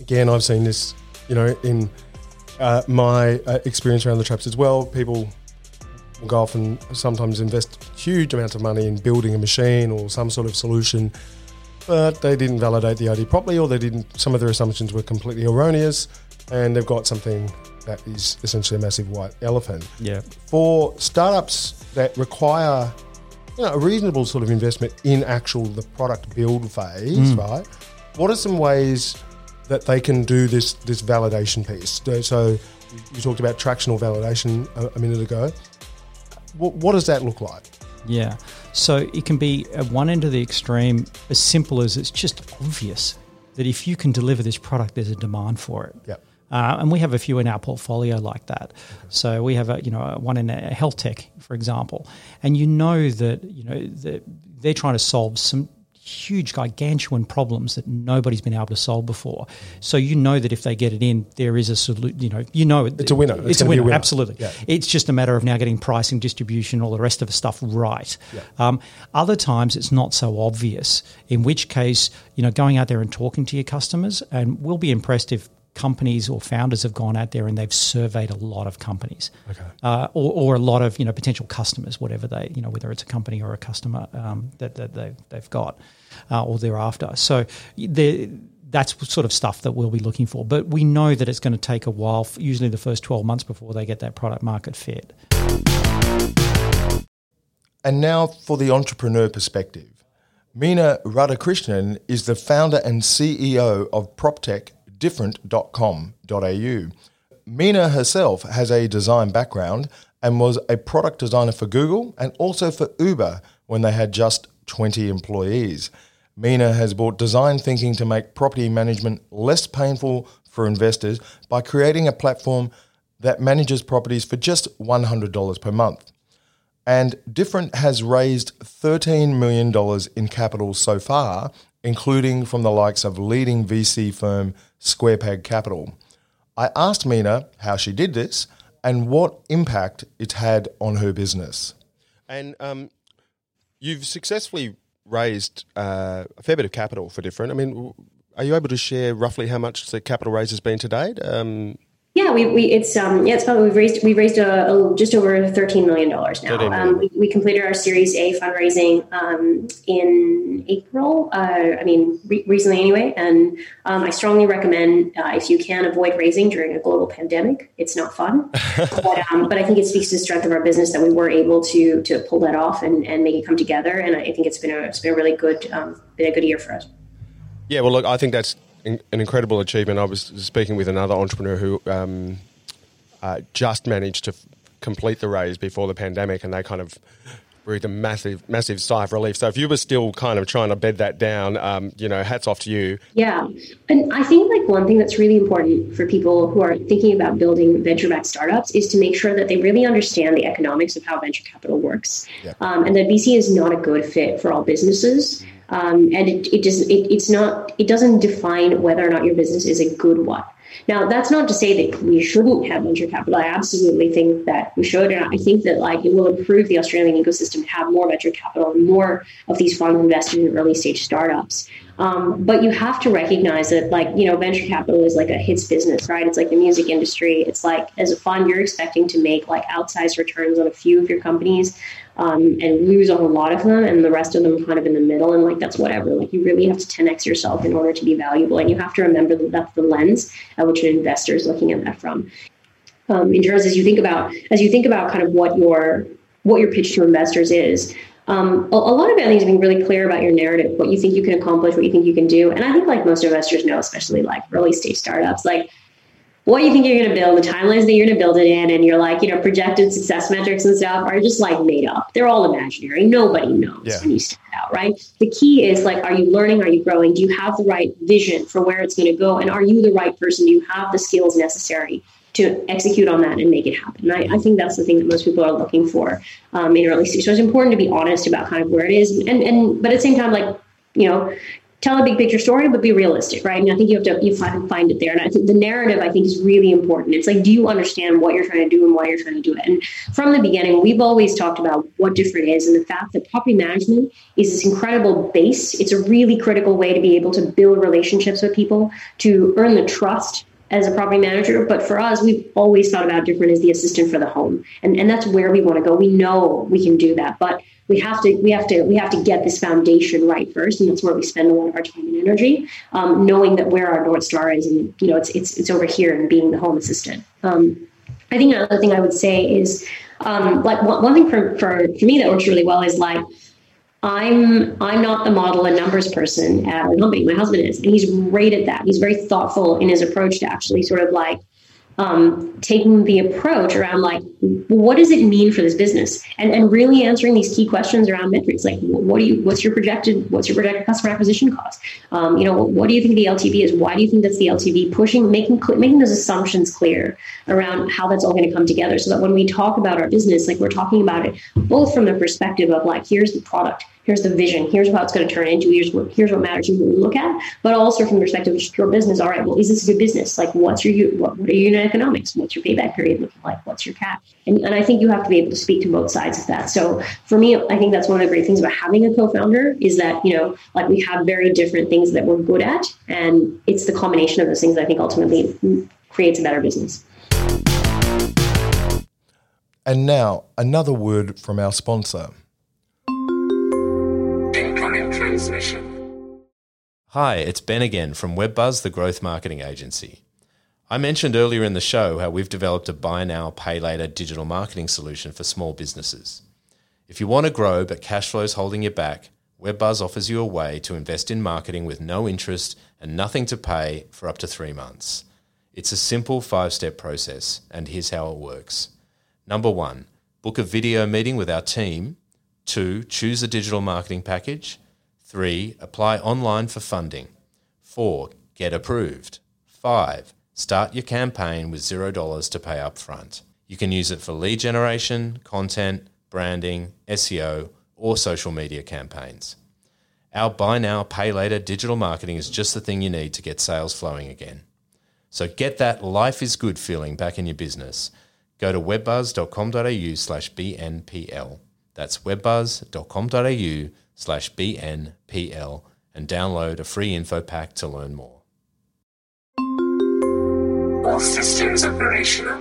again, I've seen this, you know, in uh, my uh, experience around the traps as well. People will go off and sometimes invest huge amounts of money in building a machine or some sort of solution, but they didn't validate the idea properly, or they didn't. Some of their assumptions were completely erroneous, and they've got something that is essentially a massive white elephant. Yeah. For startups that require you know, a reasonable sort of investment in actual the product build phase, Mm. right? What are some ways that they can do this this validation piece? So- So you talked about tractional validation a, a minute ago. What, what does that look like? Yeah. So it can be at one end of the extreme, as simple as it's just obvious that if you can deliver this product, there's a demand for it. Yep. Uh, and we have a few in our portfolio like that. So we have a you know one in a health tech, for example, and you know that you know that they're trying to solve some huge gigantuan problems that nobody's been able to solve before. So you know that if they get it in, there is a solution. You know, you know It's a winner. It's It's, a winner. a winner. Absolutely. Yeah. It's just a matter of now getting pricing, distribution, all the rest of the stuff right. Um, other times it's not so obvious. In which case, you know, going out there and talking to your customers, and we'll be impressed if companies or founders have gone out there and they've surveyed a lot of companies, Okay. uh, or, or a lot of you know potential customers, whatever they you know whether it's a company or a customer um, that, that they, they've got uh, or they're after. So they that's sort of stuff that we'll be looking for. But we know that it's going to take a while, usually the first 12 months before they get that product market fit. And now for the entrepreneur perspective. Mina Radhakrishnan is the founder and CEO of PropTechDifferent.com.au. Mina herself has a design background and was a product designer for Google and also for Uber when they had just 20 employees. Mina has brought design thinking to make property management less painful for investors by creating a platform that manages properties for just $100 per month. And Different has raised $13 million in capital so far, including from the likes of leading VC firm Square Peg Capital. I asked Mina how she did this and what impact it had on her business. And um, you've successfully raised uh, a fair bit of capital for different. I mean, are you able to share roughly how much the capital raise has been to date? Um, Yeah, we, we it's um yeah it's probably we've raised we've raised a, a- just over thirteen million dollars now. 13 million. Um, we, we completed our Series A fundraising um, in April. Uh, I mean re- recently anyway, and um, I strongly recommend uh, if you can avoid raising during a global pandemic. It's not fun, [laughs] but um, but I think it speaks to the strength of our business that we were able to to pull that off and, and make it come together. And I think it's been a it's been a really good um, been a good year for us. Yeah, well, look, I think that's in, an incredible achievement. I was speaking with another entrepreneur who um, uh, just managed to f- complete the raise before the pandemic, and they kind of breathed a massive, massive sigh of relief. So if you were still kind of trying to bed that down, um, you know, hats off to you. Yeah. And I think like one thing that's really important for people who are thinking about building venture backed startups is to make sure that they really understand the economics of how venture capital works. Um, and that VC is not a good fit for all businesses. Um, and it, it just it, it's not it doesn't define whether or not your business is a good one. Now, that's not to say that we shouldn't have venture capital. I absolutely think that we should. And I think that like it will improve the Australian ecosystem to have more venture capital and more of these funds invested in early stage startups. Um, but you have to recognize that like, you know, venture capital is like a hits business, right? It's like the music industry. It's like as a fund, you're expecting to make like outsized returns on a few of your companies. Um, and lose a whole lot of them, and the rest of them kind of in the middle. And like that's whatever. Like you really have to 10x yourself in order to be valuable, and you have to remember that that's the lens at which an investor is looking at that from. Um, in terms as you think about as you think about kind of what your what your pitch to investors is. Um, a, a, lot of it, I think, being really clear about your narrative, what you think you can accomplish, what you think you can do. And I think, like most investors know, especially like early stage startups, like what you think you're going to build, the timelines that you're going to build it in, and your like, you know, projected success metrics and stuff are just like made up. They're all imaginary. Nobody knows yeah. when you start out, right? The key is like, are you learning? Are you growing? Do you have the right vision for where it's going to go? And are you the right person? Do you have the skills necessary to execute on that and make it happen? And I, I think that's the thing that most people are looking for um, in early stage. So it's important to be honest about kind of where it is, and and but at the same time, like you know, tell a big picture story, but be realistic, right? And I think you have to you find find it there. And I think the narrative I think is really important. It's like, do you understand what you're trying to do and why you're trying to do it? And from the beginning, we've always talked about what different is and the fact that property management is this incredible base. It's a really critical way to be able to build relationships with people, to earn the trust as a property manager. But for us, we've always thought about different as the assistant for the home. And, and that's where we want to go. We know we can do that. But we have to we have to we have to get this foundation right first, and that's where we spend a lot of our time and energy, um, knowing that where our north star is, and you know it's it's it's over here and being the home assistant. Um, I think another thing I would say is um, like one, one thing for, for for me that works really well is like I'm I'm not the model and numbers person at our company. My husband is, and he's great at that. He's very thoughtful in his approach to actually sort of like um, taking the approach around like what does it mean for this business? And, and really answering these key questions around metrics like what do you what's your projected what's your projected customer acquisition cost? Um, you know what do you think the ltv is? Why do you think that's the ltv pushing making making those assumptions clear around how that's all going to come together so that when we talk about our business like we're talking about it both from the perspective of like here's the product here's the vision, here's what it's going to turn into, here's what here's what matters you really look at, but also from the perspective of your business. All right, well, is this a good business? Like, what's your what, what are your unit economics? What's your payback period looking like? What's your cap? And, and I think you have to be able to speak to both sides of that. So for me, I think that's one of the great things about having a co-founder is that you know, like we have very different things that we're good at, and it's the combination of those things that I think ultimately creates a better business. And now another word from our sponsor. Transmission. Hi, it's Ben again from WebBuzz, the growth marketing agency. I mentioned earlier in the show how we've developed a buy now, pay later digital marketing solution for small businesses. If you want to grow but cash flow is holding you back, WebBuzz offers you a way to invest in marketing with no interest and nothing to pay for up to three months. It's a simple five step process, and here's how it works. Number one, book a video meeting with our team. Two, choose a digital marketing package. Three, apply online for funding. Four, get approved. Five, start your campaign with $0 to pay up front. You can use it for lead generation, content, branding, SEO, or social media campaigns. Our buy now, pay later digital marketing is just the thing you need to get sales flowing again. So get that life is good feeling back in your business. Go to webbuzz.com.au slash BNPL. That's webbuzz.com.au slash BNPL and download a free info pack to learn more. All systems operational.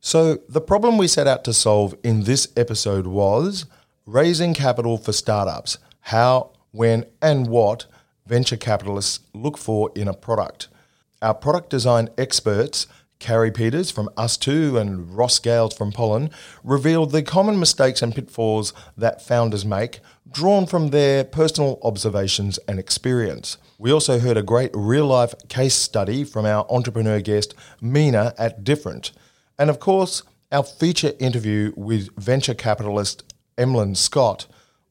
So, the problem we set out to solve in this episode was raising capital for startups. How, when, and what venture capitalists look for in a product. Our product design experts Carrie Peters from Us2 and Ross Gales from Pollen revealed the common mistakes and pitfalls that founders make, drawn from their personal observations and experience. We also heard a great real life case study from our entrepreneur guest, Mina at Different. And of course, our feature interview with venture capitalist Emlyn Scott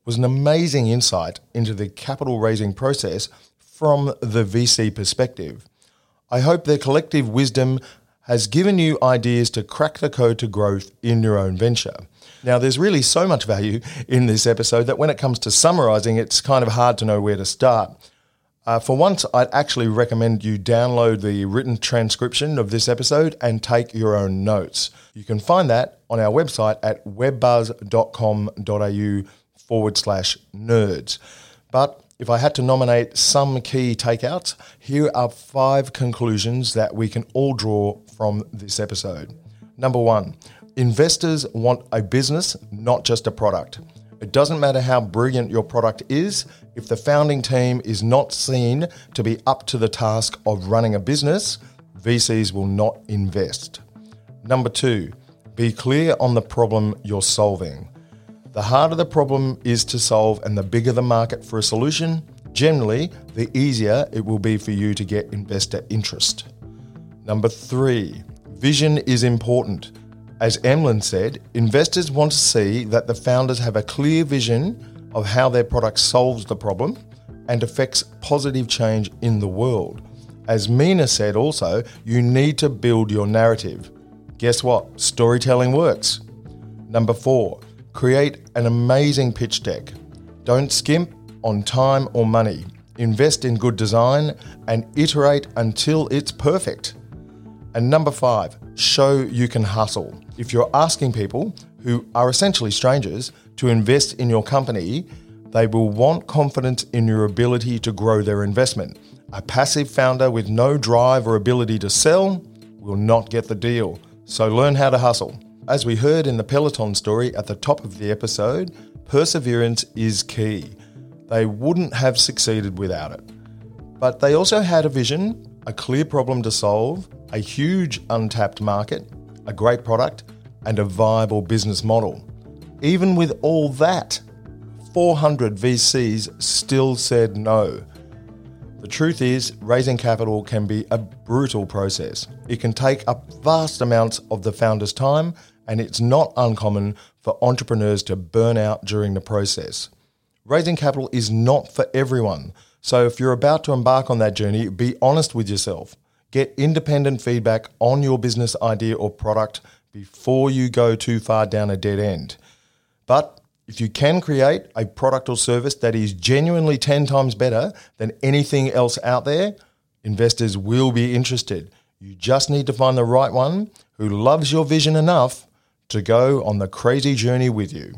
was an amazing insight into the capital raising process from the VC perspective. I hope their collective wisdom has given you ideas to crack the code to growth in your own venture. Now, there's really so much value in this episode that when it comes to summarizing, it's kind of hard to know where to start. Uh, for once, I'd actually recommend you download the written transcription of this episode and take your own notes. You can find that on our website at webbuzz.com.au forward slash nerds. But if I had to nominate some key takeouts, here are five conclusions that we can all draw from this episode. Number one, Investors want a business, not just a product. It doesn't matter how brilliant your product is, if the founding team is not seen to be up to the task of running a business, VCs will not invest. Number two, be clear on the problem you're solving. The harder the problem is to solve and the bigger the market for a solution, generally, the easier it will be for you to get investor interest. Number three, vision is important. As Emlyn said, investors want to see that the founders have a clear vision of how their product solves the problem and affects positive change in the world. As Mina said also, you need to build your narrative. Guess what? Storytelling works. Number four, create an amazing pitch deck. Don't skimp on time or money. Invest in good design and iterate until it's perfect. And number five, show you can hustle. If you're asking people who are essentially strangers to invest in your company, they will want confidence in your ability to grow their investment. A passive founder with no drive or ability to sell will not get the deal. So learn how to hustle. As we heard in the Peloton story at the top of the episode, perseverance is key. They wouldn't have succeeded without it. But they also had a vision, a clear problem to solve, a huge untapped market, a great product, and a viable business model. Even with all that, 400 VCs still said no. The truth is, raising capital can be a brutal process. It can take up vast amounts of the founder's time, and it's not uncommon for entrepreneurs to burn out during the process. Raising capital is not for everyone, so if you're about to embark on that journey, be honest with yourself. Get independent feedback on your business idea or product before you go too far down a dead end. But if you can create a product or service that is genuinely 10 times better than anything else out there, investors will be interested. You just need to find the right one who loves your vision enough to go on the crazy journey with you.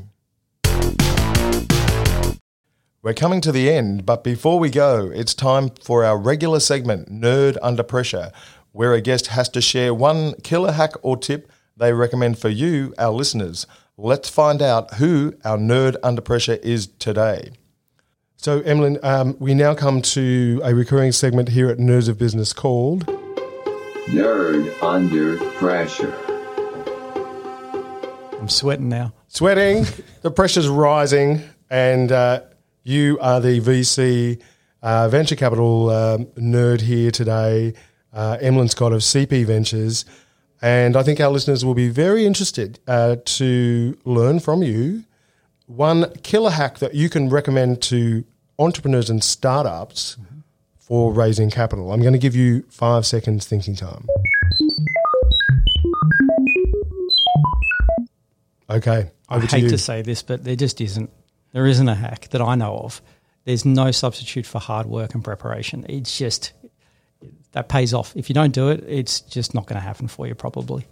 We're coming to the end, but before we go, it's time for our regular segment, Nerd Under Pressure, where a guest has to share one killer hack or tip they recommend for you, our listeners. Let's find out who our nerd under pressure is today. So, Emlyn, um, we now come to a recurring segment here at Nerds of Business called Nerd Under Pressure. I'm sweating now. Sweating, [laughs] the pressure's rising, and uh, you are the VC uh, venture capital um, nerd here today. Uh, Emlyn Scott of CP Ventures. And I think our listeners will be very interested uh, to learn from you one killer hack that you can recommend to entrepreneurs and startups mm-hmm. for raising capital. I'm going to give you five seconds thinking time. Okay, I hate to, to say this, but there just isn't. There isn't a hack that I know of. There's no substitute for hard work and preparation. It's just that pays off. If you don't do it, it's just not going to happen for you. Probably.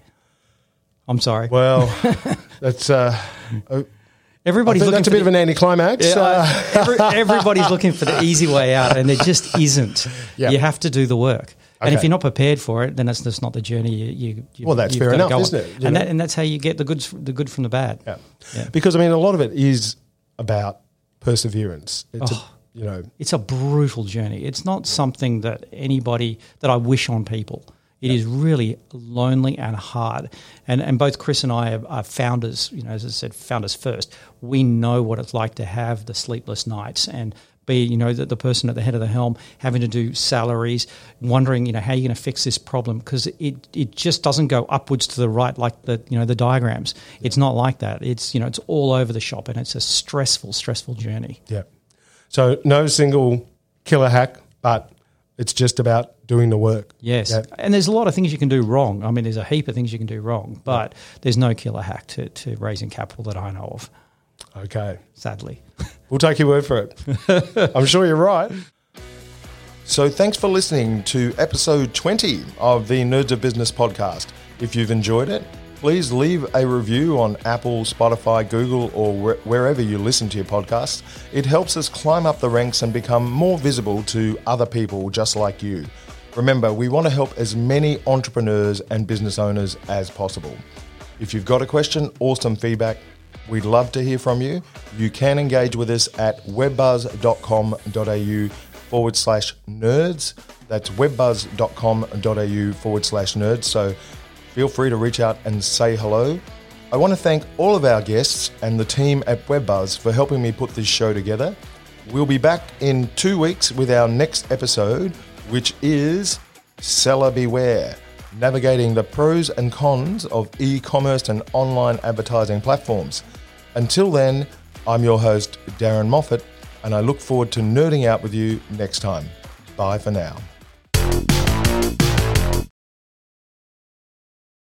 I'm sorry. Well, [laughs] that's uh, everybody's looking. That's a bit the, of an anticlimax. Yeah, uh, every, everybody's looking for the [laughs] easy way out, and there just isn't. Yep. You have to do the work. Okay. And if you're not prepared for it, then that's just not the journey you. you, well, that's fair enough, isn't it? You and, that, and that's how you get the good, the good from the bad. Yeah. yeah. Because I mean, a lot of it is about perseverance. It's oh. a, you know, it's a brutal journey. It's not something that anybody that I wish on people. It is really lonely and hard. And and both Chris and I are, are, founders. You know, as I said, founders first. We know what it's like to have the sleepless nights and be you know the, the person at the head of the helm having to do salaries, wondering you know how you're going to fix this problem because it it just doesn't go upwards to the right like the you know the diagrams. It's not like that. It's you know it's all over the shop and it's a stressful stressful journey. Yeah. So no single killer hack, but it's just about doing the work. Yes. Yeah. And there's a lot of things you can do wrong. I mean, there's a heap of things you can do wrong, but yeah. there's no killer hack to, to raising capital that I know of. Okay. Sadly. [laughs] We'll take your word for it. [laughs] I'm sure you're right. So thanks for listening to episode 20 of the Nerds of Business podcast. If you've enjoyed it, please leave a review on Apple, Spotify, Google, or wherever you listen to your podcasts. It helps us climb up the ranks and become more visible to other people just like you. Remember, we want to help as many entrepreneurs and business owners as possible. If you've got a question or some feedback, we'd love to hear from you. You can engage with us at webbuzz.com.au forward slash nerds. That's webbuzz.com.au forward slash nerds. So feel free to reach out and say hello. I want to thank all of our guests and the team at WebBuzz for helping me put this show together. We'll be back in two weeks with our next episode, which is Seller Beware navigating the pros and cons of e commerce and online advertising platforms. Until then, I'm your host, Darren Moffat, and I look forward to nerding out with you next time. Bye for now.